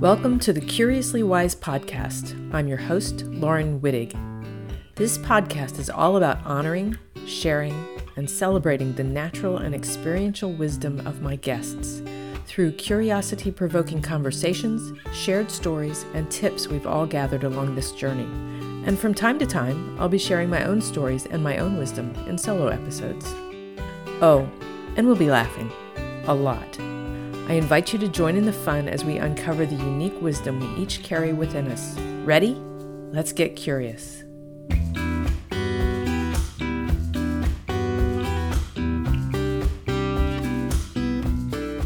Welcome to the Curiously Wise podcast. I'm your host, Laurin Wittig. This podcast is all about honoring, sharing, and celebrating the natural and experiential wisdom of my guests through curiosity provoking conversations, shared stories, and tips we've all gathered along this journey. And from time to time, I'll be sharing my own stories and my own wisdom in solo episodes. Oh, and we'll be laughing. A lot. I invite you to join in the fun as we uncover the unique wisdom we each carry within us. Ready? Let's get curious.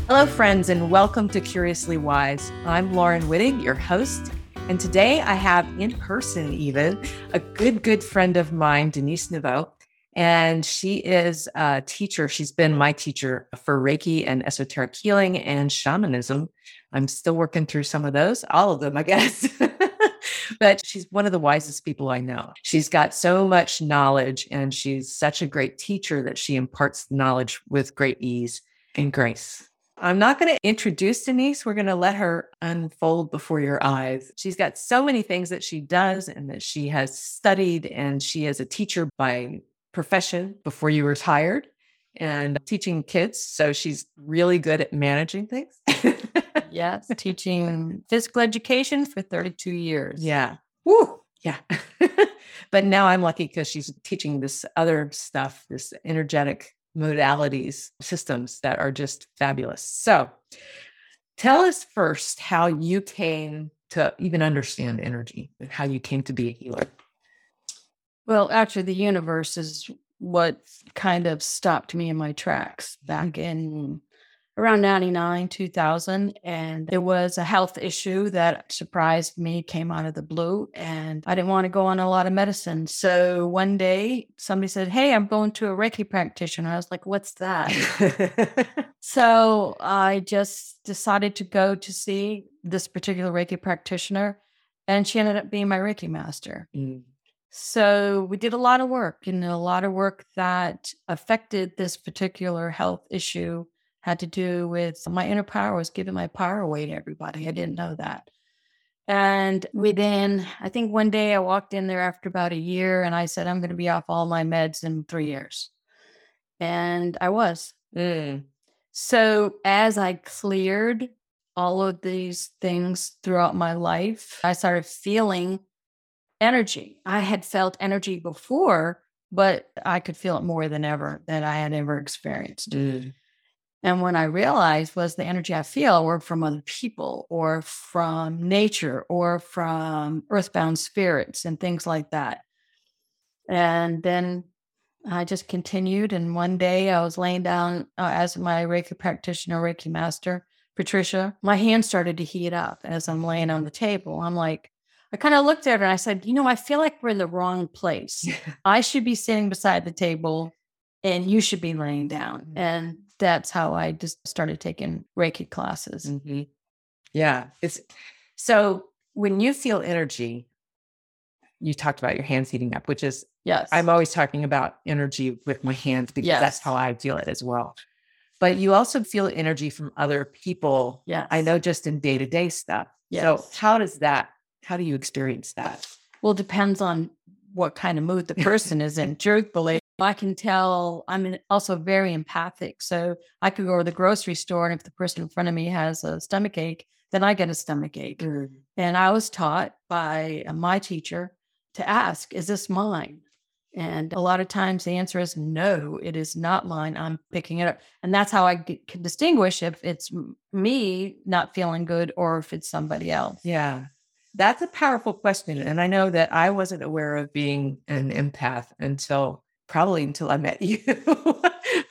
Hello, friends, and welcome to Curiously Wise. I'm Laurin Wittig, your host. And today I have in person, even a good, good friend of mine, Denise Neveux. And she is a teacher. She's been my teacher for Reiki and esoteric healing and shamanism. I'm still working through some of those, all of them, I guess. but she's one of the wisest people I know. She's got so much knowledge and she's such a great teacher that she imparts knowledge with great ease and grace. I'm not going to introduce Denise. We're going to let her unfold before your eyes. She's got so many things that she does and that she has studied, and she is a teacher by profession before you retired and teaching kids. So she's really good at managing things. yes, teaching physical education for 32 years. Yeah. Woo. Yeah. but now I'm lucky because she's teaching this other stuff, this energetic modalities, systems that are just fabulous. So tell us first how you came to even understand energy and how you came to be a healer. Well, actually, the universe is what kind of stopped me in my tracks back in around 99, 2000. And it was a health issue that surprised me, came out of the blue. And I didn't want to go on a lot of medicine. So one day somebody said, Hey, I'm going to a Reiki practitioner. I was like, What's that? so I just decided to go to see this particular Reiki practitioner. And she ended up being my Reiki master. Mm. So we did a lot of work and a lot of work that affected this particular health issue had to do with my inner power was giving my power away to everybody. I didn't know that. And within, I think one day I walked in there after about a year and I said, I'm going to be off all my meds in three years. And I was. Mm. So as I cleared all of these things throughout my life, I started feeling energy. I had felt energy before, but I could feel it more than ever that I had ever experienced. Mm. And when I realized was the energy I feel were from other people or from nature or from earthbound spirits and things like that. And then I just continued. And one day I was laying down uh, as my Reiki practitioner, Reiki master, Patricia, my hand started to heat up as I'm laying on the table. I'm like, I kind of looked at her and I said, You know, I feel like we're in the wrong place. I should be sitting beside the table and you should be laying down. Mm-hmm. And that's how I just started taking Reiki classes. Mm-hmm. Yeah. It's so when you feel energy, you talked about your hands heating up, which is, yes, I'm always talking about energy with my hands because yes. that's how I feel it as well. But you also feel energy from other people. Yeah. I know just in day to day stuff. Yes. So, how does that how do you experience that? Well, it depends on what kind of mood the person is in. Truthfully, I can tell I'm also very empathic. So I could go to the grocery store, and if the person in front of me has a stomach ache, then I get a stomach ache. Mm. And I was taught by my teacher to ask, Is this mine? And a lot of times the answer is no, it is not mine. I'm picking it up. And that's how I can distinguish if it's me not feeling good or if it's somebody else. Yeah. That's a powerful question. And I know that I wasn't aware of being an empath until probably until I met you,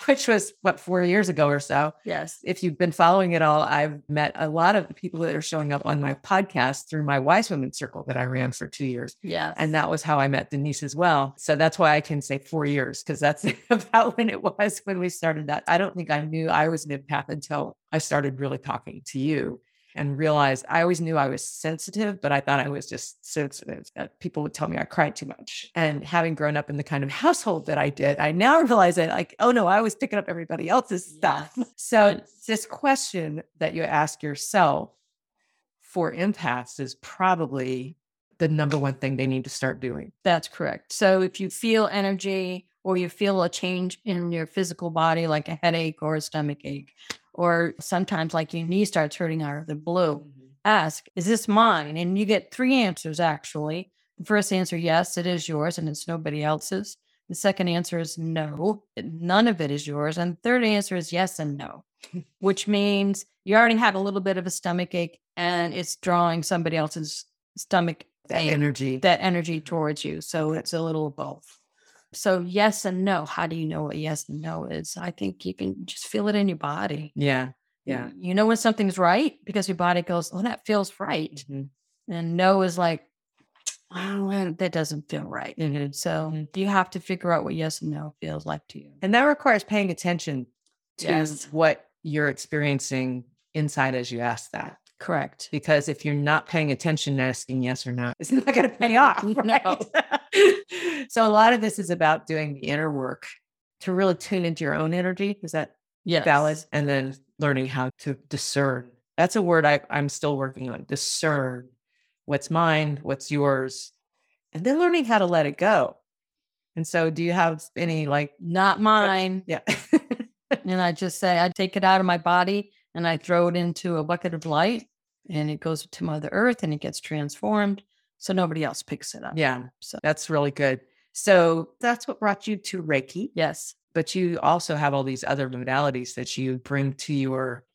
which was what, four years ago or so. Yes. If you've been following it all, I've met a lot of the people that are showing up on my podcast through my Wise Women Circle that I ran for two years. Yeah. And that was how I met Denise as well. So that's why I can say four years, because that's about when it was when we started that. I don't think I knew I was an empath until I started really talking to you and realized I always knew I was sensitive, but I thought I was just sensitive. People would tell me I cried too much. And having grown up in the kind of household that I did, I now realize that, like, oh no, I was picking up everybody else's stuff. Yes. So, this question that you ask yourself for empaths is probably the number one thing they need to start doing. That's correct. So if you feel energy or you feel a change in your physical body, like a headache or a stomach ache, or sometimes like your knee starts hurting out of the blue, mm-hmm. ask, is this mine? And you get three answers actually. The first answer, yes, it is yours and it's nobody else's. The second answer is no, none of it is yours. And the third answer is yes and no, which means you already had a little bit of a stomach ache and it's drawing somebody else's stomach That ache, energy. that energy mm-hmm. towards you. So it's a little of both. So yes and no. How do you know what yes and no is? I think you can just feel it in your body. yeah. Yeah. You know when something's right because your body goes, Oh, that feels right. Mhm. And no is like, Oh, that doesn't feel right. Mhm. So Mhm. you have to figure out what yes and no feels like to you. And that requires paying attention to Yes. what you're experiencing inside as you ask that. Correct. Because if you're not paying attention asking yes or no, it's not going to pay off. No. so a lot of this is about doing the inner work to really tune into your own energy. Is that Yes. valid? And then learning how to discern. That's a word I, I'm still working on. Discern what's mine, what's yours, and then learning how to let it go. And so, do you have any like, Not mine. yeah, And I just say, I take it out of my body and I throw it into a bucket of light and it goes to Mother Earth and it gets transformed. So nobody else picks it up. yeah, So, that's really good. So that's what brought you to Reiki, yes. but you also have all these other modalities that you bring to your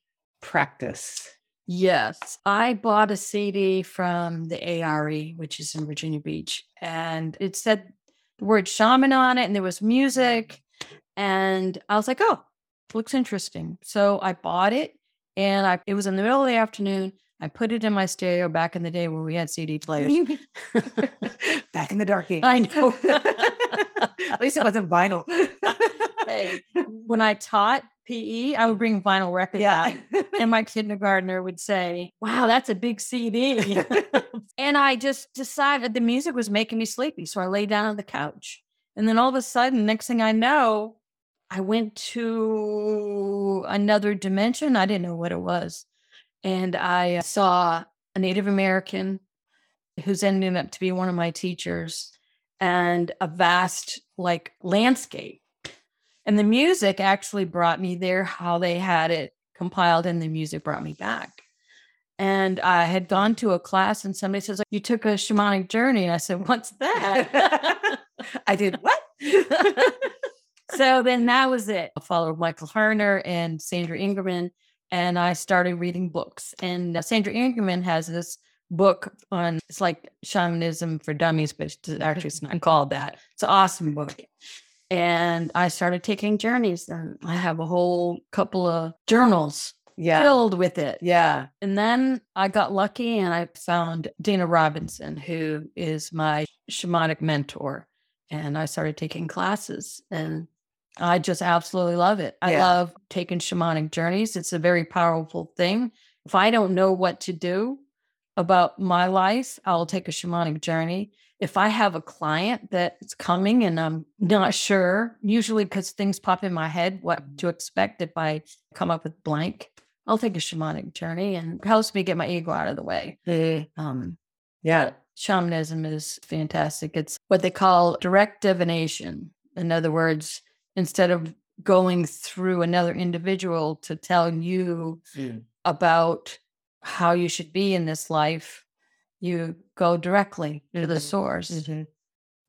practice. Yes. I bought a CD from the ARE, which is in Virginia Beach, and it said the word shaman on it, and there was music. And I was like, oh, looks interesting. So I bought it, and I it was in the middle of the afternoon. I put it in my stereo back in the day when we had CD players. Back in the dark age. I know. At least it wasn't vinyl. Hey, when I taught PE, I would bring vinyl records out. yeah. And my kindergartner would say, Wow, that's a big CD. and I just decided the music was making me sleepy. So I lay down on the couch. And then all of a sudden, next thing I know, I went to another dimension. I didn't know what it was. And I uh, saw a Native American who's ending up to be one of my teachers and a vast like landscape. And the music actually brought me there, how they had it compiled, and the music brought me back. And I had gone to a class, and somebody says, You took a shamanic journey. And I said, What's that? I did what? so then that was it. I followed Michael Harner and Sandra Ingerman, and I started reading books. And uh, Sandra Ingerman has this book on it's like shamanism for dummies, but it's actually it's not called that. It's an awesome book. And I started taking journeys, and I have a whole couple of journals yeah. filled with it. Yeah. And then I got lucky and I found Dana Robinson, who is my shamanic mentor. And I started taking classes and I just absolutely love it. I Yeah. love taking shamanic journeys. It's a very powerful thing. If I don't know what to do about my life, I'll take a shamanic journey. If I have a client that's coming and I'm not sure, usually because things pop in my head what to expect if I come up with blank, I'll take a shamanic journey and helps me get my ego out of the way. Um, Yeah. shamanism is fantastic. It's what they call direct divination. In other words, instead of going through another individual to tell you about how you should be in this life, you go directly to the Mhm. source. Mhm.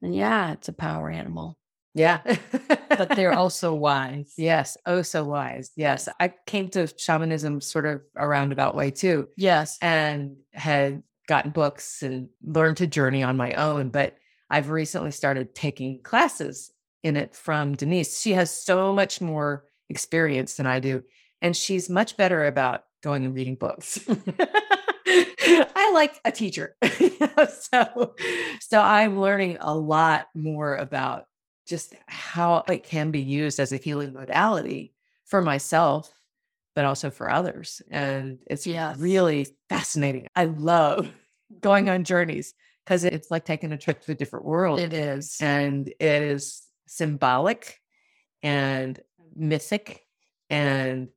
And yeah, it's a power animal, Yeah. but they're also wise. Yes. Oh, so wise. Yes. I came to shamanism sort of a roundabout way too, Yes. and had gotten books and learned to journey on my own. But I've recently started taking classes in it from Denise. She has so much more experience than I do, and she's much better about going and reading books. I like a teacher. so, so I'm learning a lot more about just how it can be used as a healing modality for myself, but also for others. And it's Yes. really fascinating. I love going on journeys because it's like taking a trip to a different world. It is. And it is symbolic and mm-hmm. mythic and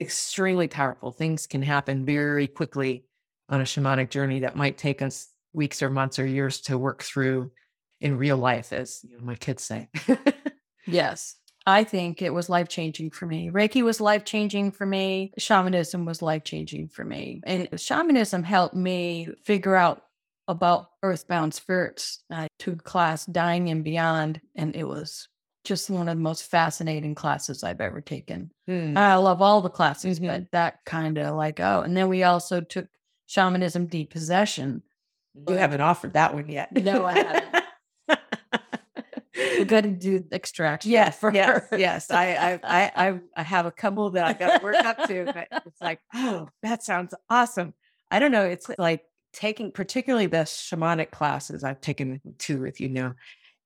extremely powerful. Things can happen very quickly on a shamanic journey that might take us weeks or months or years to work through in real life, as you know, my kids say. yes. I think it was life changing for me. Reiki was life changing for me. Shamanism was life changing for me. And shamanism helped me figure out about earthbound spirits. I took a class, Dying and Beyond, and it was just one of the most fascinating classes I've ever taken. Hmm. I love all the classes, but that kind of like, oh, and then we also took shamanism depossession. You haven't offered that one yet. No, I haven't. we got to do extraction. Yes, for yes, her. yes. I, I, I, I, I have a couple that I got to work up to, but it's like, oh, that sounds awesome. I don't know. It's like taking, particularly the shamanic classes I've taken two with you know.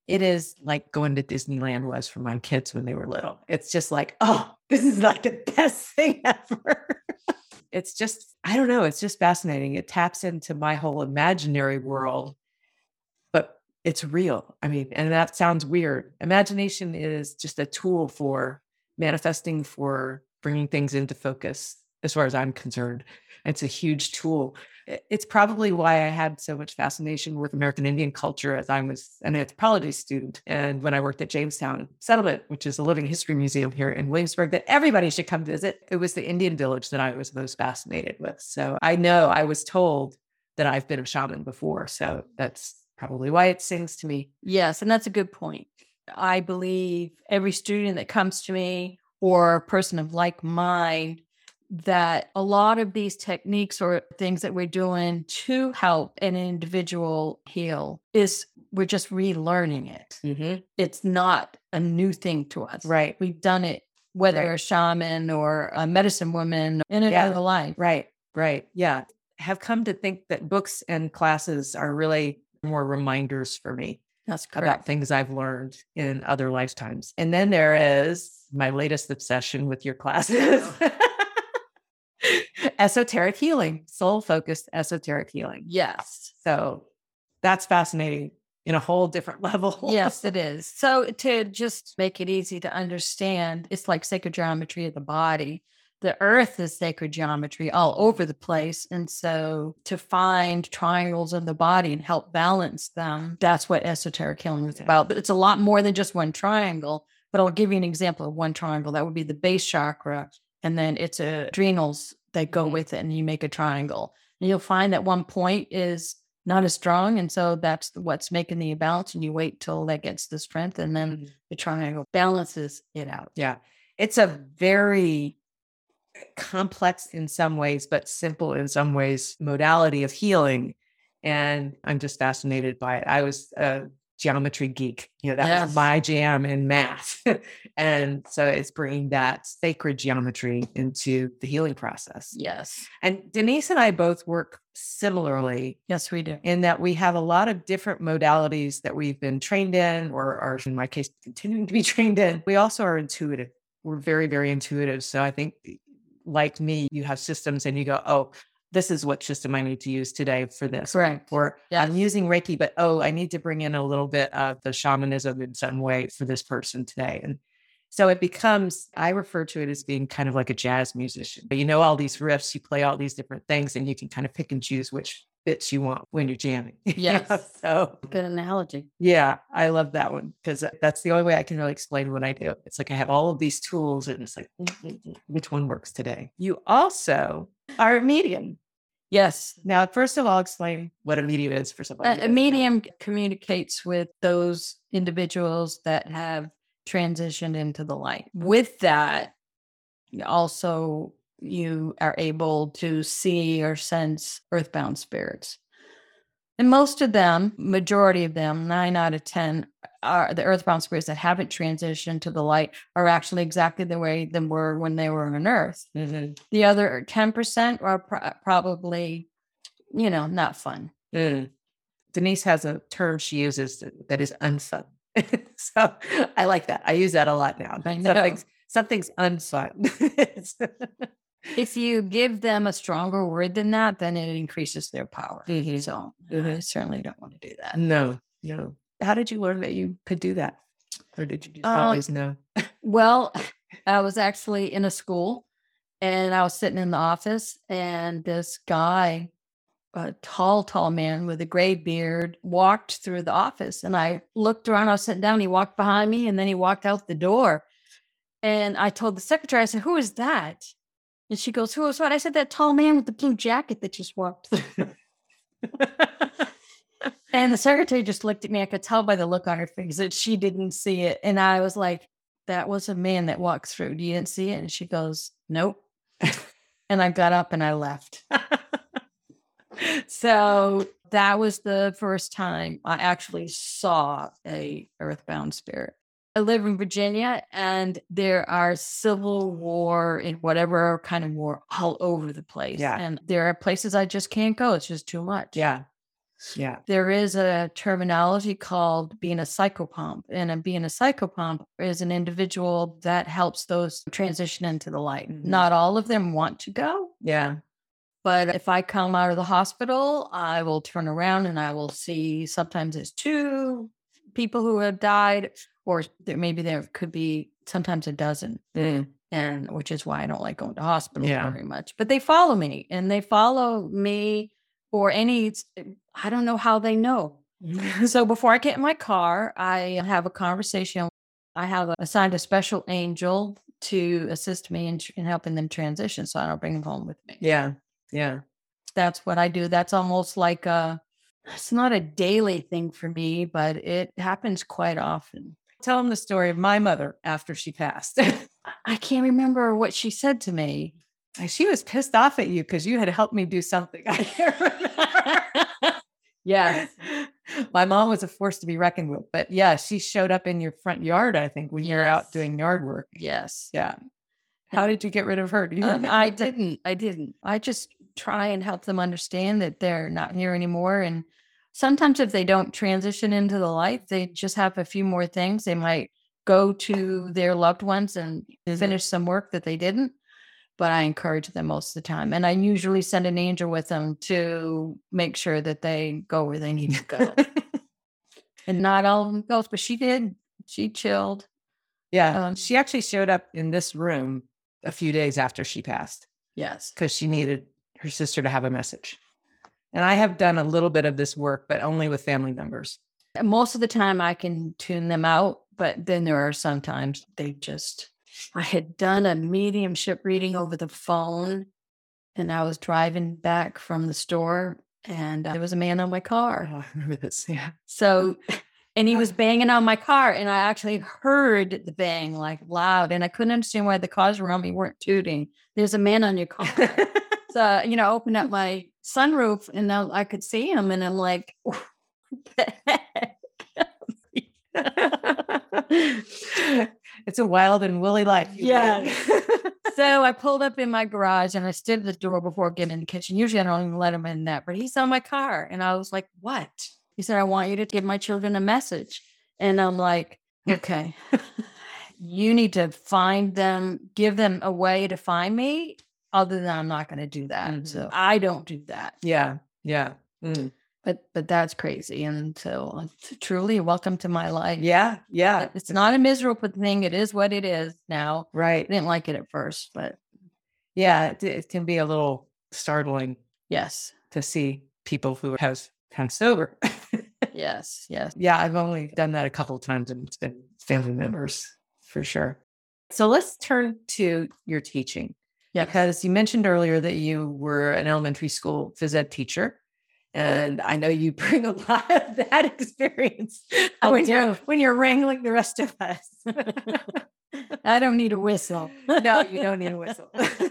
It is like going to Disneyland was for my kids when they were little. It's just like, oh, this is like the best thing ever. it's just, I don't know. It's just fascinating. It taps into my whole imaginary world, but it's real. I mean, and that sounds weird. Imagination is just a tool for manifesting, for bringing things into focus, as far as I'm concerned. It's a huge tool. It's probably why I had so much fascination with American Indian culture as I was an anthropology student. And when I worked at Jamestown Settlement, which is a living history museum here in Williamsburg that everybody should come visit, it was the Indian village that I was most fascinated with. So I know I was told that I've been a shaman before. So that's probably why it sings to me. Yes, and that's a good point. I believe every student that comes to me or a person of like mind that a lot of these techniques or things that we're doing to help an individual heal is we're just relearning it. Mm-hmm. It's not a new thing to us. Right. We've done it, whether Right. a shaman or a medicine woman in Yeah. another life. Right. Right. Yeah. Have come to think that books and classes are really more reminders for me That's correct. about things I've learned in other lifetimes. And then there is my latest obsession with your classes. esoteric healing, soul focused esoteric healing. Yes. So that's fascinating in a whole different level. Yes, it is. So to just make it easy to understand, it's like sacred geometry of the body. The earth is sacred geometry all over the place. And so to find triangles in the body and help balance them, that's what esoteric healing is about. But it's a lot more than just one triangle. But I'll give you an example of one triangle. That would be the base chakra. And then it's adrenals that go with it, and you make a triangle. And you'll find that one point is not as strong. And so that's what's making the imbalance. And you wait till that gets the strength, and then Mhm. the triangle balances it out. Yeah. It's a very complex in some ways, but simple in some ways modality of healing. And I'm just fascinated by it. I was a geometry geek, you know, that Yes. was my jam in math. and so it's bringing that sacred geometry into the healing process. Yes. And Denise and I both work similarly Yes, we do. in that we have a lot of different modalities that we've been trained in, or are in my case, continuing to be trained in. We also are intuitive. We're very, very intuitive. So I think, like me, you have systems and you go, oh, this is what system I need to use today for this. Correct. Or Yes. I'm using Reiki, but oh, I need to bring in a little bit of the shamanism in some way for this person today. And so it becomes, I refer to it as being kind of like a jazz musician. But you know, all these riffs, you play all these different things, and you can kind of pick and choose which bits you want when you're jamming. you know? Yes. So, Good analogy. yeah, I love that one because that's the only way I can really explain what I do. It's like I have all of these tools, and it's like, "Mm, mm, mm, which one works today? You also are a medium. Yes. Now, first of all, explain what a medium is for somebody. A, a medium communicates with those individuals that have transitioned into the light. With that, also you are able to see or sense earthbound spirits. And most of them, majority of them, nine out of 10, are the earthbound spirits that haven't transitioned to the light are actually exactly the way they were when they were on earth. Mhm. The other 10% are pro- probably, you know, not fun. Mm. Denise has a term she uses that, is unfun. so I like that. I use that a lot now. Something's, something's unfun. If you give them a stronger word than that, then it increases their power. Mhm. So I Mhm. certainly don't want to do that. no, no. How did you learn that you could do that? Or did you just Uh, always know? Well, I was actually in a school and I was sitting in the office, and this guy a tall, tall man with a gray beard walked through the office. And I looked around, I was sitting down, he walked behind me, and then he walked out the door. And I told the secretary, I said, Who is that? And she goes, Who is what? I said, That tall man with the blue jacket that just walked through. and the secretary just looked at me. I could tell by the look on her face that she didn't see it. And I was like, That was a man that walked through. You didn't see it? And she goes, Nope. and I got up and I left. so that was the first time I actually saw a earthbound spirit. I live in Virginia and there are civil war and whatever kind of war all over the place. Yeah. And there are places I just can't go. It's just too much. yeah. Yeah. There is a terminology called being a psychopomp. And a, being a psychopomp is an individual that helps those transition into the light. Mhm. Not all of them want to go, Yeah. but if I come out of the hospital, I will turn around and I will see sometimes it's two people who have died, or there, maybe there could be sometimes a dozen. Mm. And which is why I don't like going to hospitals Yeah. very much. But they follow me and they follow me for any, I don't know how they know. So before I get in my car, I have a conversation. I have assigned a special angel to assist me in, in helping them transition so I don't bring them home with me Yeah. Yeah. that's what I do. That's almost like a it's not a daily thing for me, but it happens quite often. Tell them the story of my mother after she passed. I can't remember what she said to me. she was pissed off at you because you had helped me do something. I can't remember. Yes. My mom was a force to be reckoned with. But yeah, she showed up in your front yard, I think, when you're out doing yard work. Yes. Yeah. How did you get rid of her? Do you Um. I didn't. I didn't. I just try and help them understand that they're not here anymore. And sometimes if they don't transition into the light, they just have a few more things. They might go to their loved ones and finish some work that they didn't. But I encourage them most of the time. And I usually send an angel with them to make sure that they go where they need to go. and not all of them goes, but she did. She chilled. yeah. Um, she actually showed up in this room a few days after she passed Yes. because she needed her sister to have a message. And I have done a little bit of this work, but only with family members. most of the time I can tune them out, but then there are some times they just. I had done a mediumship reading over the phone, and I was driving back from the store, and uh, there was a man on my car. Oh, I remember this. Yeah. So, and he was banging on my car, and I actually heard the bang like loud, and I couldn't understand why the cars around me weren't tooting. There's a man on your car. so, you know, opened up my sunroof, and now I could see him, and I'm like, what the heck? it's a wild and woolly life. Yeah. so I pulled up in my garage and I stood at the door before getting in the kitchen. Usually I don't even let him in that, but he's on my car. And I was like, what? He said, I want you to give my children a message. And I'm like, okay, you need to find them, give them a way to find me. Other than I'm not going to do that. Mhm. So I don't do that. yeah. Yeah. Mm. But but that's crazy. And so truly welcome to my life. Yeah. Yeah. It's not a miserable thing. It is what it is now. Right. I didn't like it at first, but Yeah. It, it can be a little startling yes. to see people who have of sober. Yes, yes. yeah. I've only done that a couple of times and it's been family members for sure. So let's turn to your teaching. Yeah. Because you mentioned earlier that you were an elementary school phys ed teacher. And I know you bring a lot of that experience oh, I when, you're, when you're wrangling the rest of us. I don't need a whistle. no, you don't need a whistle. Actually,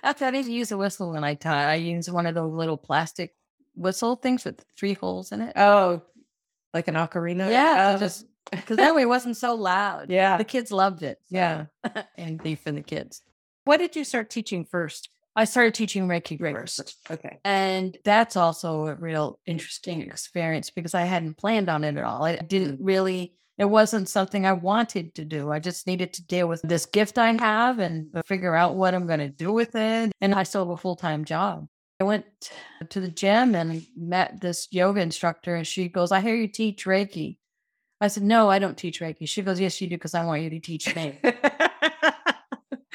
I didn't use a whistle when I taught. I used one of those little plastic whistle things with three holes in it. oh, like an ocarina? yeah, Oh, just because that way it wasn't so loud. yeah. The kids loved it. so- Yeah. and beef for the kids. What did you start teaching first? I started teaching Reiki Right first. Okay. And that's also a real interesting experience because I hadn't planned on it at all. I didn't mm-hmm. really, it wasn't something I wanted to do. I just needed to deal with this gift I have and figure out what I'm going to do with it. And I still have a full time job. I went to the gym and met this yoga instructor, and she goes, I hear you teach Reiki. I said, No, I don't teach Reiki. She goes, Yes, you do, because I want you to teach me.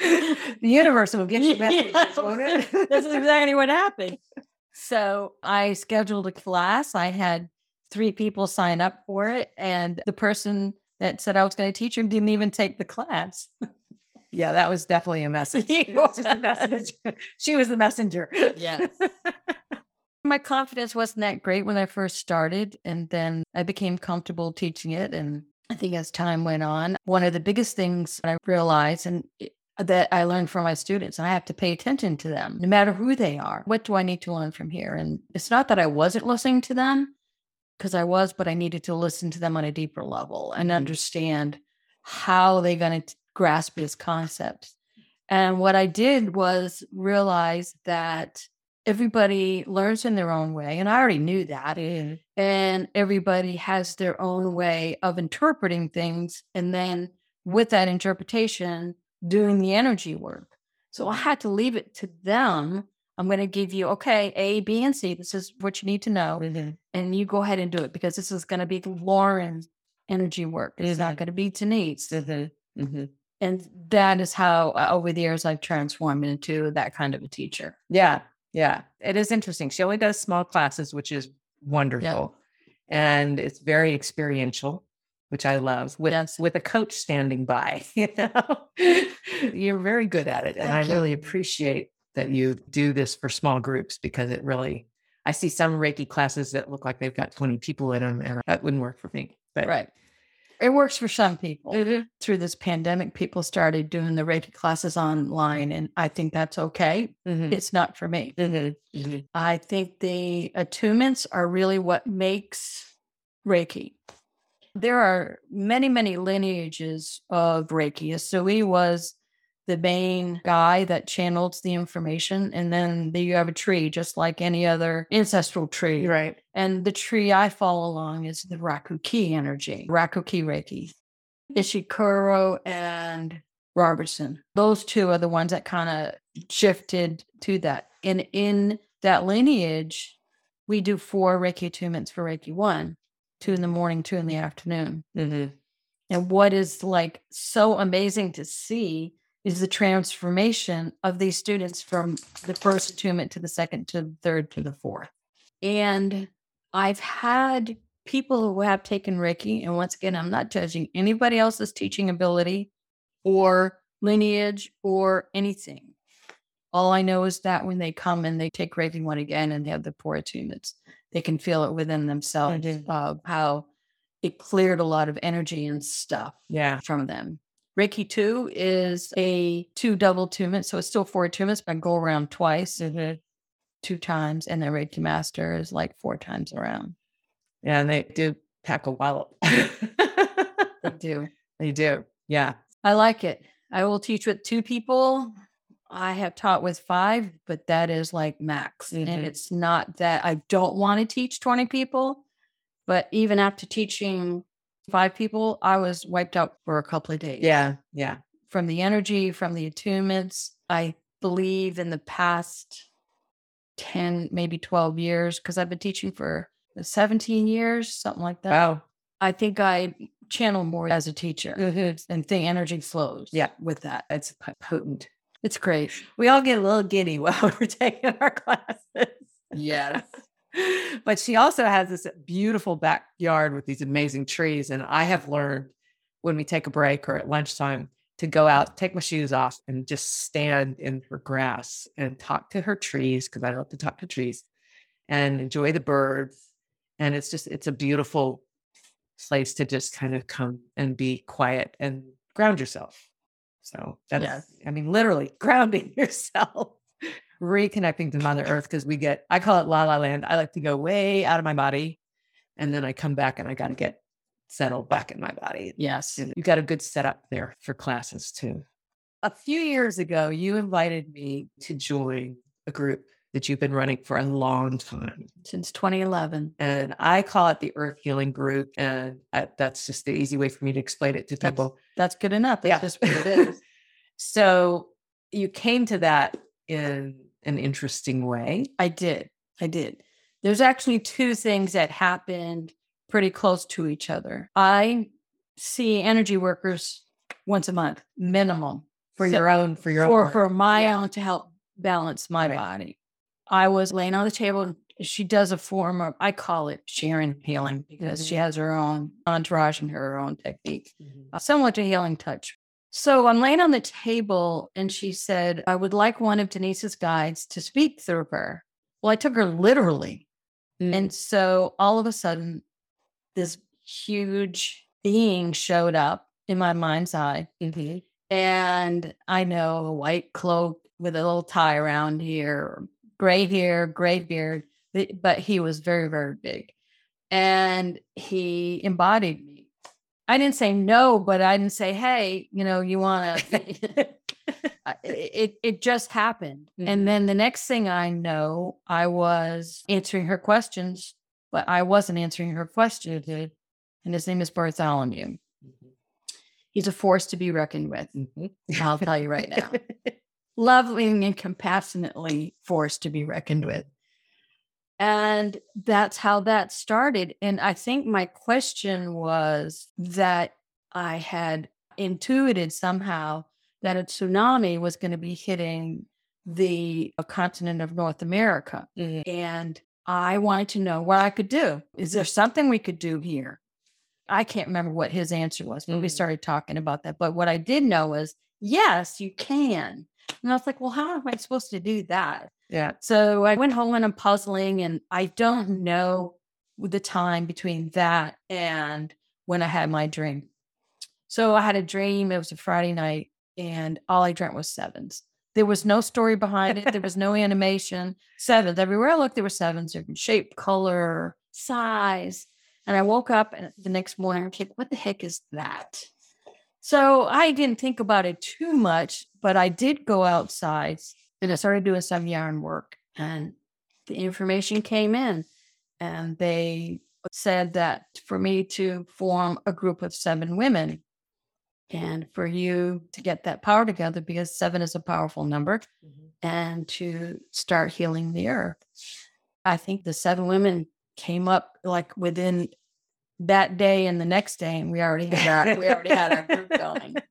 the universe will get you messages, won't it? That's exactly what happened. So I scheduled a class. I had three people sign up for it. And the person that said I was going to teach them didn't even take the class. Yeah, that was definitely a message. Was just a message. she was the messenger. Yes. My confidence wasn't that great when I first started. And then I became comfortable teaching it. And I think as time went on, one of the biggest things I realized and it- that I learned from my students, and I have to pay attention to them, no matter who they are. What do I need to learn from here? And it's not that I wasn't listening to them, because I was, but I needed to listen to them on a deeper level and understand how they're going to grasp this concept. And what I did was realize that everybody learns in their own way. And I already knew that. And everybody has their own way of interpreting things. And then with that interpretation, doing the energy work. So I had to leave it to them. I'm going to give you, okay, A, B, and C. This is what you need to know. And you go ahead and do it because this is going to be Laurin's energy work. It is not going to be Denise. Mhm. And that is how, uh, over the years, I've transformed into that kind of a teacher. Yeah, yeah. It is interesting. She only does small classes, which is wonderful. And it's very experiential, which I love. With Yes. with a coach standing by, you know. You're very good at it. And I you. really appreciate that you do this for small groups because it really I see some Reiki classes that look like they've got 20 people in them, and that wouldn't work for me. But Right. It works for some people. Mhm. Through this pandemic, people started doing the Reiki classes online, and I think that's okay. Mhm. It's not for me. Mhm. Mhm. I think the attunements are really what makes Reiki. There are many, many lineages of Reiki. Usui was the main guy that channels the information. And then you have a tree, just like any other ancestral tree. Right. And the tree I follow along is the Raku Kei energy, Raku Kei Reiki. Ishikuro and Robertson. Those two are the ones that kind of shifted to that. And in that lineage, we do four Reiki attunements for Reiki one, two in the morning, two in the afternoon. Mhm. And what is like so amazing to see is the transformation of these students from the first attunement to the second to the third to the fourth. And I've had people who have taken Reiki, and once again, I'm not judging anybody else's teaching ability or lineage or anything. All I know is that when they come and they take Reiki one again and they have the four attunements, they can feel it within themselves of how it cleared a lot of energy and stuff Yeah. from them. Reiki 2 is a two double attunement. So it's still four attunements, but I go around twice, two times. And then Reiki Master is like four times around. Yeah, and they do pack a wallop. They do. they do. Yeah. I like it. I will teach with two people. I have taught with five, but that is like max. Mhm. And it's not that I don't want to teach 20 people, but even after teaching five people, I was wiped out for a couple of days. Yeah. Yeah. from the energy, from the attunements. I believe in the past 10, maybe 12 years, because I've been teaching for 17 years, something like that. Wow. I think I channel more as a teacher Mhm. and think energy flows Yeah. with that. It's potent. It's great. We all get a little giddy while we're taking our classes. Yes. but she also has this beautiful backyard with these amazing trees. And I have learned when we take a break or at lunchtime to go out, take my shoes off, and just stand in her grass and talk to her trees because I love to talk to trees and enjoy the birds. And it's just, it's a beautiful place to just kind of come and be quiet and ground yourself. So that's, Yes. I mean, literally grounding yourself, reconnecting to Mother Earth because we get, I call it la la land. I like to go way out of my body and then I come back and I got to get settled back in my body. Yes. And You got a good setup there for classes too. A few years ago, you invited me to join a group that you've been running for a long time. Since 2011. And I call it the Earth Healing Group. And I, that's just the easy way for me to explain it to That's- people. That's good enough. That's Yeah. just what it is. so you came to that in an interesting way. I did. I did. There's actually two things that happened pretty close to each other. I see energy workers once a month, minimum, For So- your own, for your own. for, my Yeah. own to help balance my Right. body. I was laying on the table. She does a form of, I call it Sharon healing because she Mhm. has her own entourage and her own technique, Mhm. uh, similar to healing touch. So I'm laying on the table and she said, I would like one of Denise's guides to speak through her. Well, I took her literally. Mm. And so all of a sudden, this huge being showed up in my mind's eye. Mhm. And I know a white cloak with a little tie around here, gray hair, gray beard, but he was very, very big. And he embodied me. I didn't say no, but I didn't say, hey, you know, you want to. it, it just happened. Mhm. And then the next thing I know, I was answering her questions, but I wasn't answering her questions. And his name is Bartholomew. Mhm. He's a force to be reckoned with. Mhm. I'll tell you right now. Loving and compassionately force to be reckoned with. And that's how that started. And I think my question was that I had intuited somehow that a tsunami was going to be hitting the uh, continent of North America. Mhm. And I wanted to know what I could do. Is there something we could do here? I can't remember what his answer was when we Mhm. started talking about that. But what I did know was, yes, you can. And I was like, well, how am I supposed to do that? Yeah. So I went home and I'm puzzling, and I don't know the time between that and when I had my dream. So I had a dream. It was a Friday night, and all I dreamt was sevens. There was no story behind it. There was no animation. Sevens everywhere I looked. There were sevens, different shape, color, size. And I woke up and the next morning. I'm like, what the heck is that? So I didn't think about it too much, but I did go outside and I started doing some yarn work. And the information came in, and they said that for me to form a group of seven women and for you to get that power together because seven is a powerful number Mhm. and to start healing the earth. I think the seven women came up like within that day and the next day, and we already had our, we already had our group going.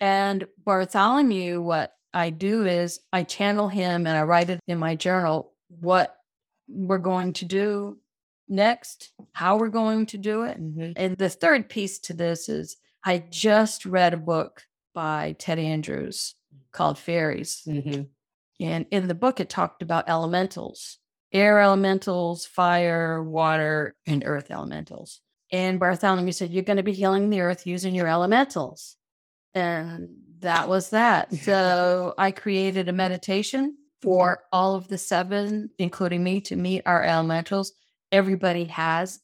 And Bartholomew, what I do is I channel him and I write it in my journal what we're going to do next, how we're going to do it. Mhm. And the third piece to this is I just read a book by Ted Andrews called Fairies. Mhm. And in the book, it talked about elementals air elementals, fire, water, and earth elementals. And Bartholomew said, You're going to be healing the earth using your elementals. And that was that. So I created a meditation for all of the seven, including me, to meet our elementals. Everybody has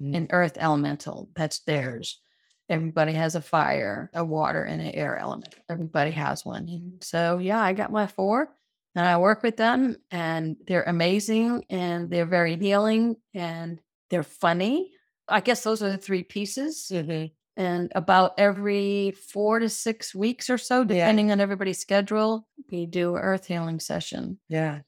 Mm. an earth elemental that's theirs. Everybody has a fire, a water, and an air element. Everybody has one. And so, yeah, I got my four and I work with them, and they're amazing and they're very healing and they're funny. I guess those are the three pieces. Mhm. And about every four to six weeks or so, depending on everybody's schedule, we do earth healing session. Yeah.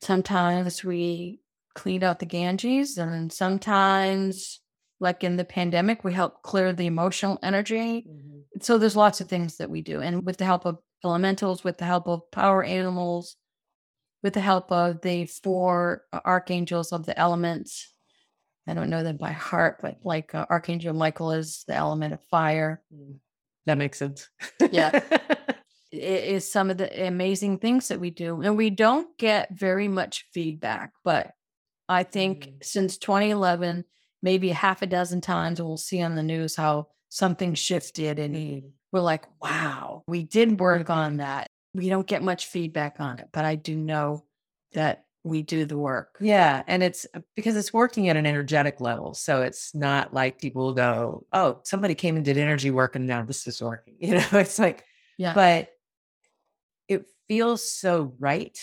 Sometimes we clean out the Ganges, and sometimes, like in the pandemic, we help clear the emotional energy. Mhm. So there's lots of things that we do. And with the help of elementals, with the help of power animals, with the help of the four archangels of the elements. I don't know them by heart, but like uh, Archangel Michael is the element of fire. Mm. That makes sense. Yeah. It is some of the amazing things that we do. And we don't get very much feedback, but I think Mhm. since 2011, maybe half a dozen times we'll see on the news how something shifted and Mm. we're like, wow, we did work on that. We don't get much feedback on it, but I do know that we do the work. Yeah, and it's uh, because it's working at an energetic level. So it's not like people go, "Oh, somebody came and did energy work, and now this is working." You know, it's like, Yeah. but it feels so right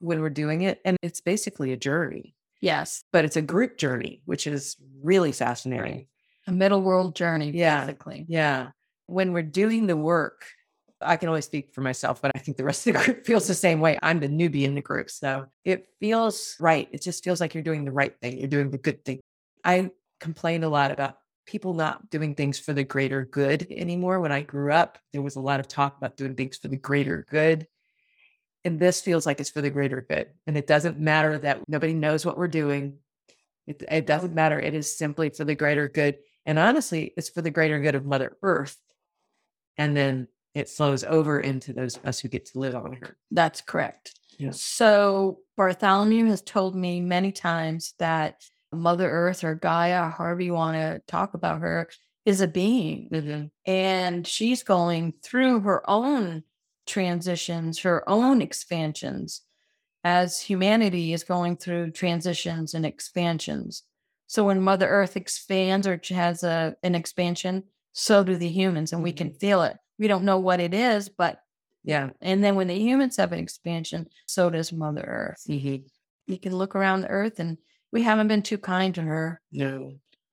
when we're doing it, and it's basically a journey, yes. but it's a group journey, which is really fascinating. A middle world journey, Yeah. basically. Yeah, when we're doing the work, I can only speak for myself, but I think the rest of the group feels the same way. I'm the newbie in the group. So it feels right. It just feels like you're doing the right thing. You're doing the good thing. I complain a lot about people not doing things for the greater good anymore. When I grew up, there was a lot of talk about doing things for the greater good. And this feels like it's for the greater good. And it doesn't matter that nobody knows what we're doing. It, it doesn't matter. It is simply for the greater good. And honestly, it's for the greater good of Mother Earth. And then it flows over into those of us who get to live on her. That's correct. Yeah. So Bartholomew has told me many times that Mother Earth or Gaia, however you want to talk about her, is a being. Mhm. And she's going through her own transitions, her own expansions, as humanity is going through transitions and expansions. So when Mother Earth expands or has a, an expansion, so do the humans, and we can feel it. We don't know what it is, but Yeah. and then when the humans have an expansion, so does Mother Earth. Mhm. You can look around the earth and we haven't been too kind to her. No,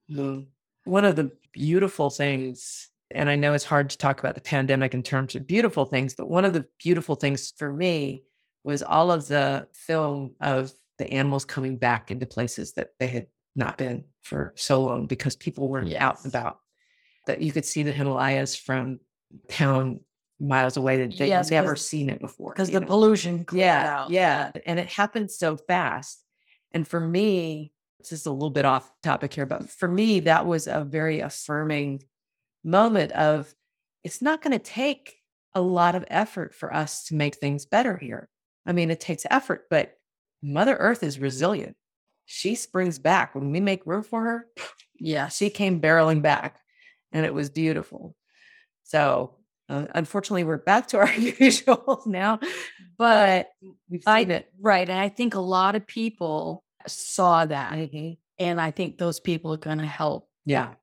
no. One of the beautiful things, and I know it's hard to talk about the pandemic in terms of beautiful things, but one of the beautiful things for me was all of the film of the animals coming back into places that they had not been for so long because people weren't out and about. That you could see the Himalayas from town miles away that they'd Yes, never seen it before. Because the know? pollution Yeah, out. yeah. And it happened so fast. And for me, this is a little bit off topic here, but for me, that was a very affirming moment of it's not going to take a lot of effort for us to make things better here. I mean, it takes effort, but Mother Earth is resilient. She springs back when we make room for her. Yeah. She came barreling back and it was beautiful. So, uh, unfortunately, we're back to our usual now, but we've I it. right. And I think a lot of people saw that. Mhm. And I think those people are gonna help. Yeah.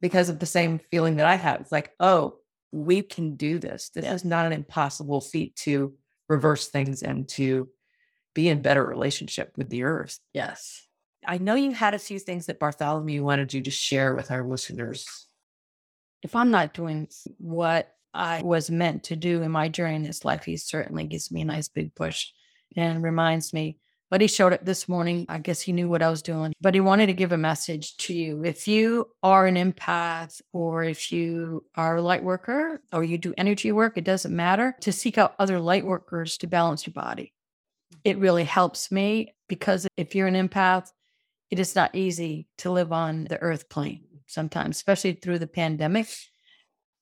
Because of the same feeling that I have. It's like, oh, we can do this. This is not an impossible feat to reverse things and to be in better relationship with the earth. Yes. I know you had a few things that Bartholomew wanted you to share with our listeners. If I'm not doing what I was meant to do in my journey in this life, he certainly gives me a nice big push and reminds me. But he showed up this morning. I guess he knew what I was doing, but he wanted to give a message to you. If you are an empath or if you are a light worker or you do energy work, it doesn't matter to seek out other light workers to balance your body. It really helps me because if you're an empath, it is not easy to live on the earth plane sometimes, especially through the pandemic.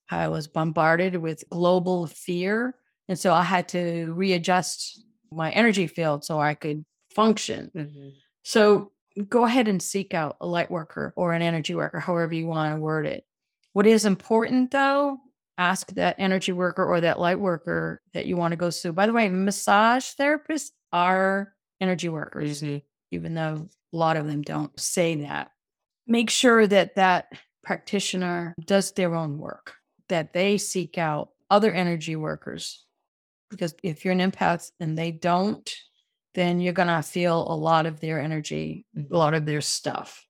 I was bombarded with global fear. And so I had to readjust my energy field so I could function. Mm-hmm. So go ahead and seek out a light worker or an energy worker, however you want to word it. What is important though, ask that energy worker or that light worker that you want to go to. By the way, massage therapists are energy workers even though a lot of them don't say that. Make sure that that practitioner does their own work, that they seek out other energy workers. Because if you're an empath and they don't, then you're going to feel a lot of their energy, a lot of their stuff.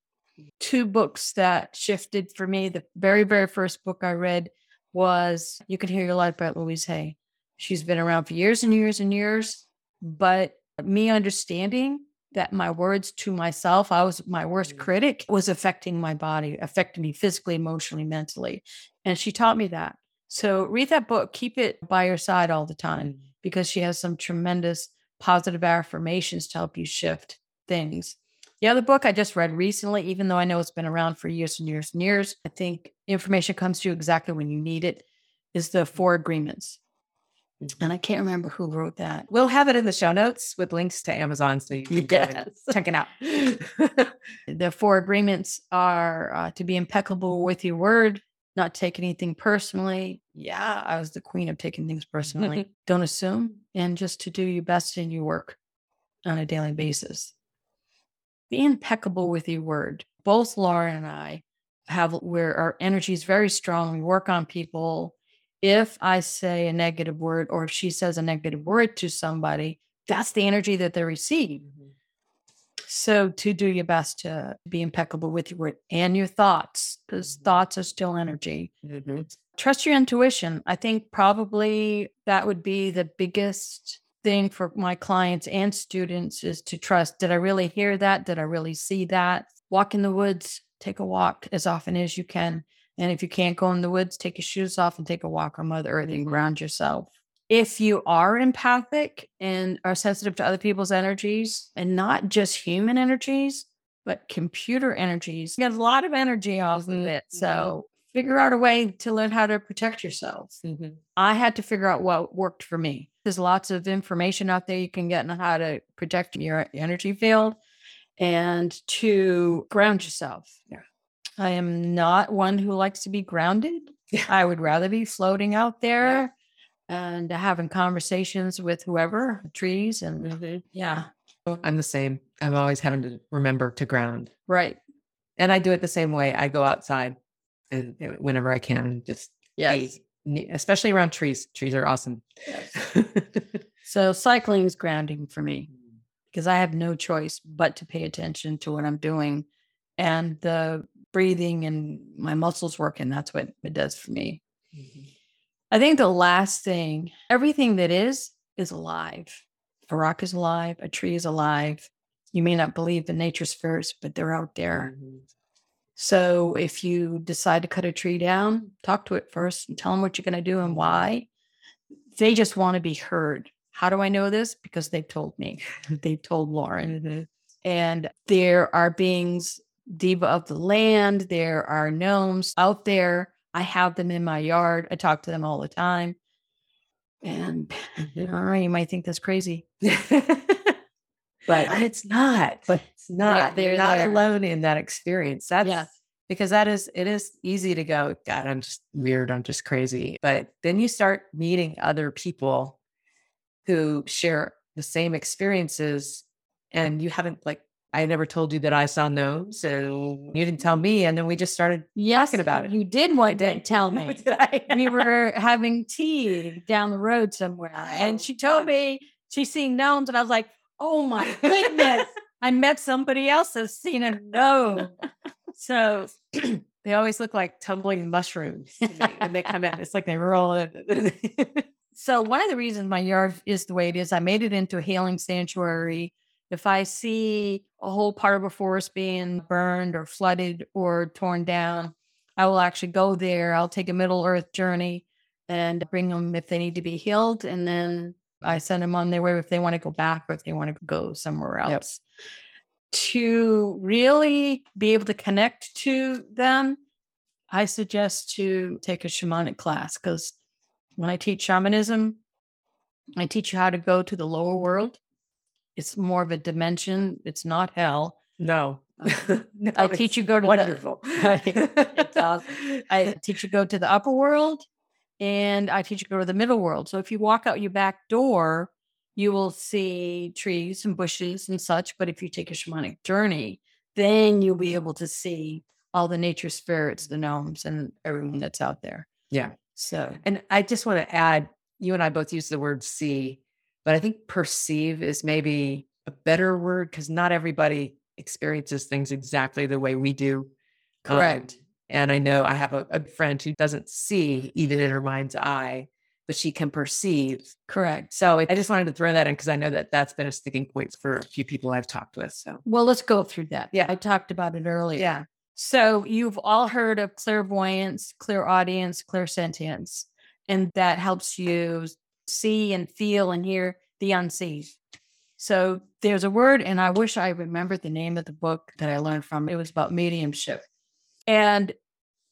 Two books that shifted for me. The very, very first book I read was You Can Heal Your Life by Louise Hay. She's been around for years and years and years, but me understanding that my words to myself, I was my worst Mm. critic, was affecting my body, affecting me physically, emotionally, mentally. And she taught me that. So read that book, keep it by your side all the time because she has some tremendous positive affirmations to help you shift things. The other book I just read recently, even though I know it's been around for years and years and years, I think information comes to you exactly when you need it, is the Four Agreements. And I can't remember who wrote that. We'll have it in the show notes with links to Amazon so you can Yes. check it out. The four agreements are uh, to be impeccable with your word, not take anything personally. Yeah, I was the queen of taking things personally. Don't assume, and just to do your best in your work on a daily basis. Be impeccable with your word. Both Laura and I have where our energy is very strong. We work on people. If I say a negative word or if she says a negative word to somebody, that's the energy that they receive. So to do your best to be impeccable with your word and your thoughts, because Mhm. thoughts are still energy. Mhm. Trust your intuition. I think probably that would be the biggest thing for my clients and students is to trust. Did I really hear that? Did I really see that? Walk in the woods, take a walk as often as you can. And if you can't go in the woods, take your shoes off and take a walk on Mother Earth and mm-hmm. ground yourself. if you are empathic and are sensitive to other people's energies and not just human energies, but computer energies, you get a lot of energy off of it. So mm-hmm. figure out a way to learn how to protect yourself. Mm-hmm. I had to figure out what worked for me. There's lots of information out there you can get on how to protect your energy field and to ground yourself. Yeah. I am not one who likes to be grounded. Yeah. I would rather be floating out there and having conversations with whoever, trees and yeah, I'm the same. I'm always having to remember to ground. right. And I do it the same way. I go outside and uh, whenever I can, just Yes. ne- especially around trees. Trees are awesome. So cycling is grounding for me because I have no choice but to pay attention to what I'm doing and the breathing and my muscles working. That's what it does for me. I think the last thing, everything that is, is alive. A rock is alive, a tree is alive. You may not believe in nature's spirits, but they're out there. So if you decide to cut a tree down, talk to it first and tell them what you're going to do and why. They just want to be heard. How do I know this? Because they've told me. they've told Laurin. Mhm. And there are beings, diva of the land, there are gnomes out there. I have them in my yard. I talk to them all the time. And know, you might think that's crazy, but it's not. but It's not. they're You're not there. alone in that experience. That's Yeah. because that is it is easy to go, God, I'm just weird, I'm just crazy. But then you start meeting other people who share the same experiences and you haven't like I never told you that I saw gnomes, so you didn't tell me, and then we just started yes, talking about it. You did what did tell me. Did I? we were having tea down the road somewhere, and she told oh. me she's seen gnomes, and I was like, "Oh my goodness!" I met somebody else that's seen a gnome. So they always look like tumbling mushrooms to when they come in. It's like they roll in. So one of the reasons my yard is the way it is, I made it into a healing sanctuary. If I see a whole part of a forest being burned or flooded or torn down, I will actually go there. I'll take a Middle Earth journey and bring them if they need to be healed, and then I send them on their way if they want to go back or if they want to go somewhere Yep. else. To really be able to connect to them, I suggest to take a shamanic class because when I teach shamanism, I teach you how to go to the lower world. It's more of a dimension. It's not hell. no. Uh, no, I teach you go to the- wonderful. It's awesome. I teach you go to the upper world and I teach you go to the middle world. So if you walk out your back door, you will see trees and bushes and such. But if you take a shamanic journey, then you'll be able to see all the nature spirits, the gnomes, and everyone that's out there. Yeah. So And I just want to add, you and I both use the word see, but I think perceive is maybe a better word because not everybody experiences things exactly the way we do. Um, Correct. and I know I have a, a friend who doesn't see even in her mind's eye, but she can perceive. correct. So I just wanted to throw that in because I know that that's been a sticking point for a few people I've talked with. So Well, let's go through that. Yeah. I talked about it earlier. yeah, So you've all heard of clairvoyance, clairaudience, clairsentience, and that helps you see and feel and hear the unseen. So there's a word, and I wish I remembered the name of the book that I learned from. It was about mediumship. And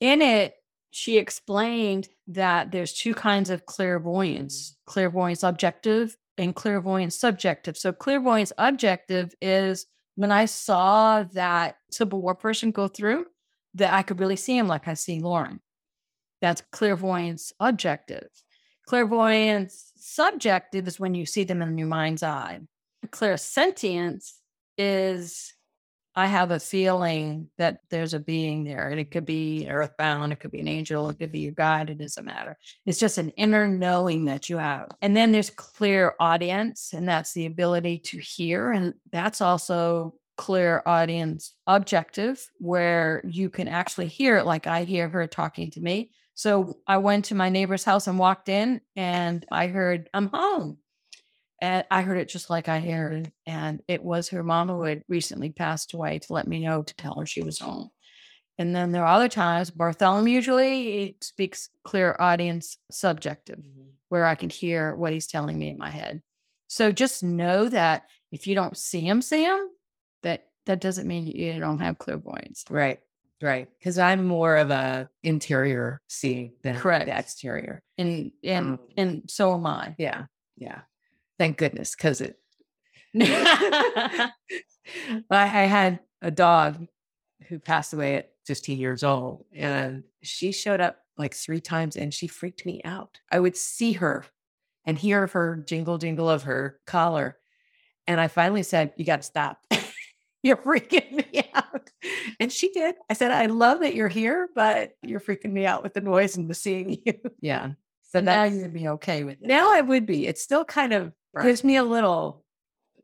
in it, she explained that there's two kinds of clairvoyance clairvoyance objective and clairvoyance subjective. So, clairvoyance objective is when I saw that Civil War person go through, that I could really see him like I see Laurin. That's clairvoyance objective. Clairvoyance subjective is when you see them in your mind's eye. Clairsentience is I have a feeling that there's a being there, and it could be earthbound, it could be an angel, it could be your guide, it doesn't matter. It's just an inner knowing that you have. And then there's clairaudience, and that's the ability to hear. And that's also clairaudience objective, where you can actually hear it like I hear her talking to me. So I went to my neighbor's house and walked in, and I heard, I'm home. And I heard it just like I heard. And it was her mom who had recently passed away to let me know to tell her she was home. And then there are other times, Bartholomew usually speaks clairaudience subjective, mm-hmm. where I can hear what he's telling me in my head. So just know that if you don't see him, see him, that that doesn't mean you don't have clairvoyance. Right. Right. Because I'm more of a interior seeing than Correct. the exterior. And and Mm. and so am I. Yeah. Yeah. Thank goodness. Because it, I, I had a dog who passed away at 15 years old, and she showed up like three times and she freaked me out. I would see her and hear her jingle jingle of her collar. And I finally said, You got to stop. You're freaking me out. And she did. I said, I love that you're here, but you're freaking me out with the noise and the seeing you. yeah. So now you'd be okay with it. now I would be. It still kind of Right. gives me a little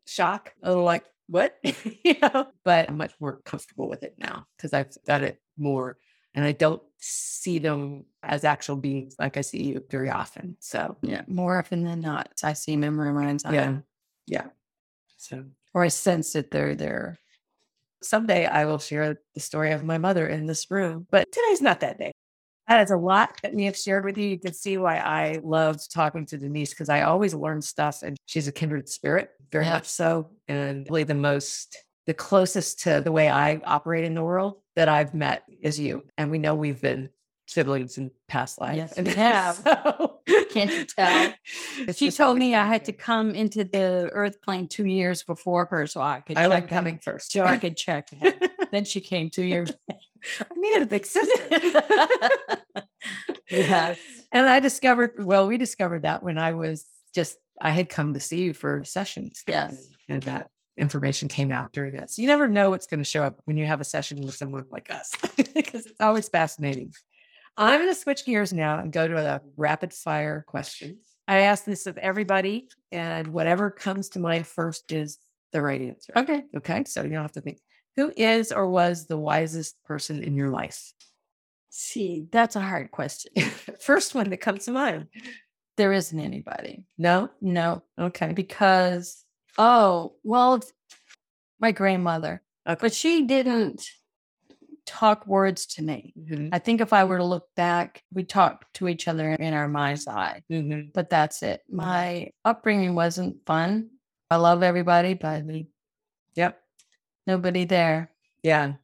shock, a little like, what? you know, but I'm much more comfortable with it now because I've done it more and I don't see them as actual beings like I see you very often. So, Yeah, more often than not, I see memory on yeah. Yeah. So, or I sense that they're there. Someday I will share the story of my mother in this room, but today's not that day. That is a lot that we have shared with you. You can see why I loved talking to Denise because I always learn stuff and she's a kindred spirit, very Yeah. much so. And really the most, the closest to the way I operate in the world that I've met is you. And we know we've been siblings in past lives. Yes, And we have. so- Can't you tell? It's She told me I had to come into the earth plane two years before her so I could I like check coming first. so I could check. then she came two years. I needed a big sister. Yes. And I discovered, well, we discovered that when I was just, I had come to see you for sessions. Yes. And that information came out during that. So you never know what's going to show up when you have a session with someone like us, because it's always fascinating. I'm going to switch gears now and go to the rapid fire questions. I ask this of everybody, and whatever comes to mind first is the right answer. Okay. Okay. So you don't have to think who is or was the wisest person in your life? See, that's a hard question. First one that comes to mind. There isn't anybody. No? No, Okay. because oh well, my grandmother, Okay. but she didn't talk words to me. Mhm. I think if I were to look back, we talked to each other in our mind's eye, Mhm. but that's it. My upbringing wasn't fun. I love everybody, but Yep. nobody there. Yeah.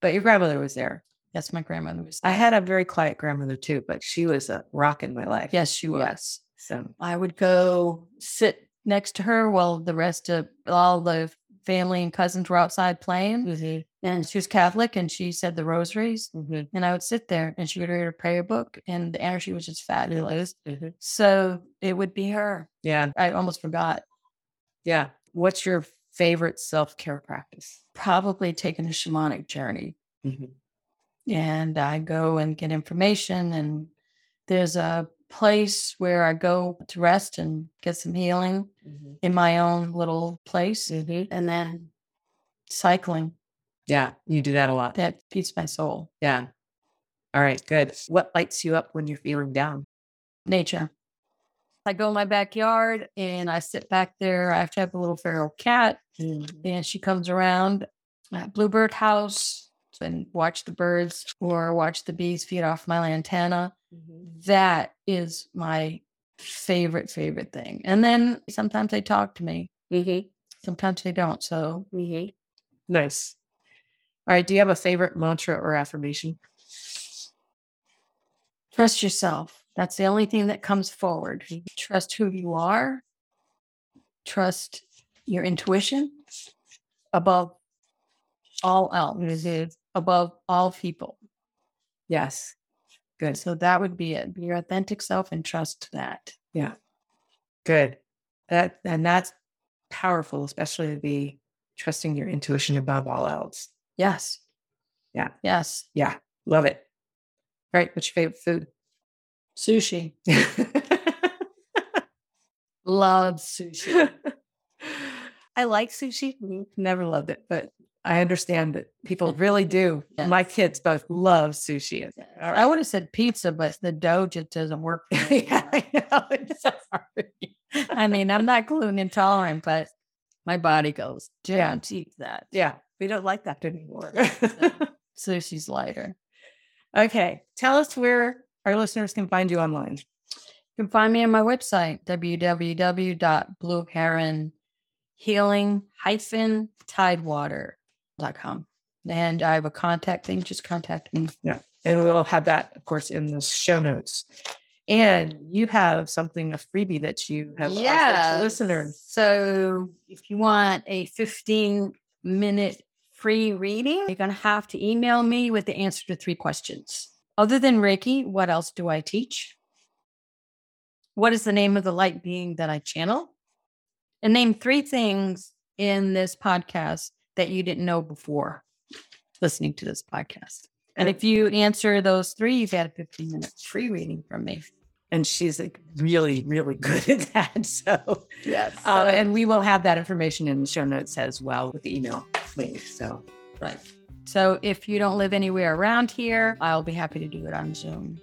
But your grandmother was there. Yes, my grandmother was. I had a very quiet grandmother too, but she was a rock in my life. Yes, she was. Yes. So I would go sit next to her while the rest of all the family and cousins were outside playing. And she was Catholic and she said the rosaries. Mhm. And I would sit there and she would read her prayer book and the energy was just fabulous. Mhm. So it would be her. Yeah. I almost forgot. Yeah. What's your favorite self care practice? Probably taking a shamanic journey. Mhm. And I go and get information and there's a place where I go to rest and get some healing Mhm. in my own little place. Mhm. And then cycling. Yeah. You do that a lot. That feeds my soul. Yeah. All right. Good. What lights you up when you're feeling down? Nature. I go in my backyard and I sit back there. I have to have a little feral cat, and she comes around at Bluebird House and watch the birds or watch the bees feed off my lantana. Mm-hmm. That is my favorite, favorite thing. And then sometimes they talk to me. Mm-hmm. Sometimes they don't. So mm-hmm. Nice. All right. Do you have a favorite mantra or affirmation? trust yourself. That's the only thing that comes forward. Mm-hmm. Trust who you are. Trust your intuition above all else, above all people. Yes. Good. So that would be it. Be your authentic self and trust that. Yeah. Good. That and that's powerful, especially to be trusting your intuition above all else. Yes. Yeah. Yes. Yeah. Love it. All right. What's your favorite food? Sushi. Love sushi. I like sushi. Mm, never loved it, but I understand that people really do. My kids both love sushi. All I would have said pizza, but the dough just doesn't work. For me yeah, I know. It's so. I mean, I'm not gluten intolerant, but my body goes, Yeah. don't eat that. Yeah, we don't like that anymore. Susie's lighter. Okay. Tell us where our listeners can find you online. You can find me on my website, And I have a contact thing. Just contact me. Yeah. And we'll have that, of course, in the show notes. And you have something, a freebie that you have Yeah. to listeners. So if you want a 15 minute free reading, you're going to have to email me with the answer to three questions. Other than Reiki, what else do I teach? What is the name of the light being that I channel? And name three things in this podcast that you didn't know before listening to this podcast. And if you answer those three, you've had a 15 minute free reading from me. And she's like really, really good at that. So, Yes. uh, and we will have that information in the show notes as well with the email link. So, Right. So if you don't live anywhere around here, I'll be happy to do it on Zoom.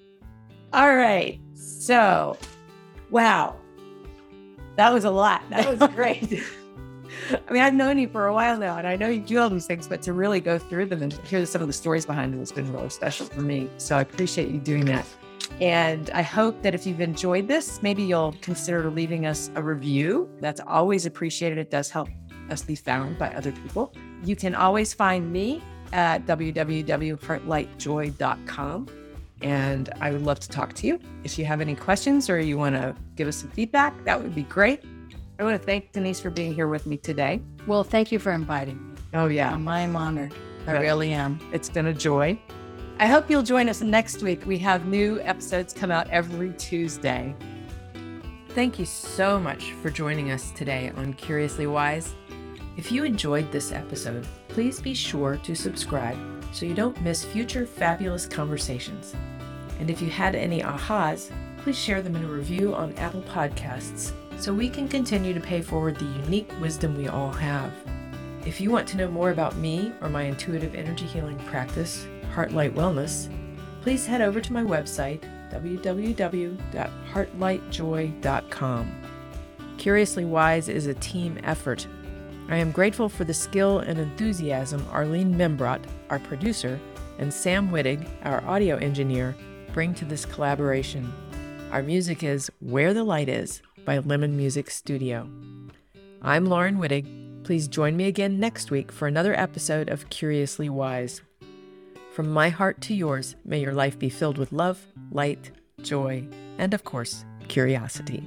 all right. So, wow. That was a lot. That was great. I mean, I've known you for a while now, and I know you do all these things, but to really go through them and hear some of the stories behind them has been really special for me. So I appreciate you doing that. And I hope that if you've enjoyed this, maybe you'll consider leaving us a review. That's always appreciated. It does help us be found by other people. You can always find me at www.heartlightjoy.com. And I would love to talk to you. If you have any questions or you want to give us some feedback, that would be great. I want to thank Denise for being here with me today. Well, thank you for inviting me. Oh, yeah. I'm honored. I really am. It's been a joy. I hope you'll join us next week. We have new episodes come out every Tuesday. Thank you so much for joining us today on Curiously Wise. If you enjoyed this episode, please be sure to subscribe so you don't miss future fabulous conversations. And if you had any ahas, please share them in a review on Apple Podcasts so we can continue to pay forward the unique wisdom we all have. If you want to know more about me or my intuitive energy healing practice, Heartlight Wellness, please head over to my website, www.heartlightjoy.com. Curiously Wise is a team effort. I am grateful for the skill and enthusiasm Arlene Membrot, our producer, and Sam Wittig, our audio engineer, bring to this collaboration. Our music is Where the Light Is by Lemon Music Studio. I'm Laurin Wittig. Please join me again next week for another episode of Curiously Wise. From my heart to yours, may your life be filled with love, light, joy, and of course, curiosity.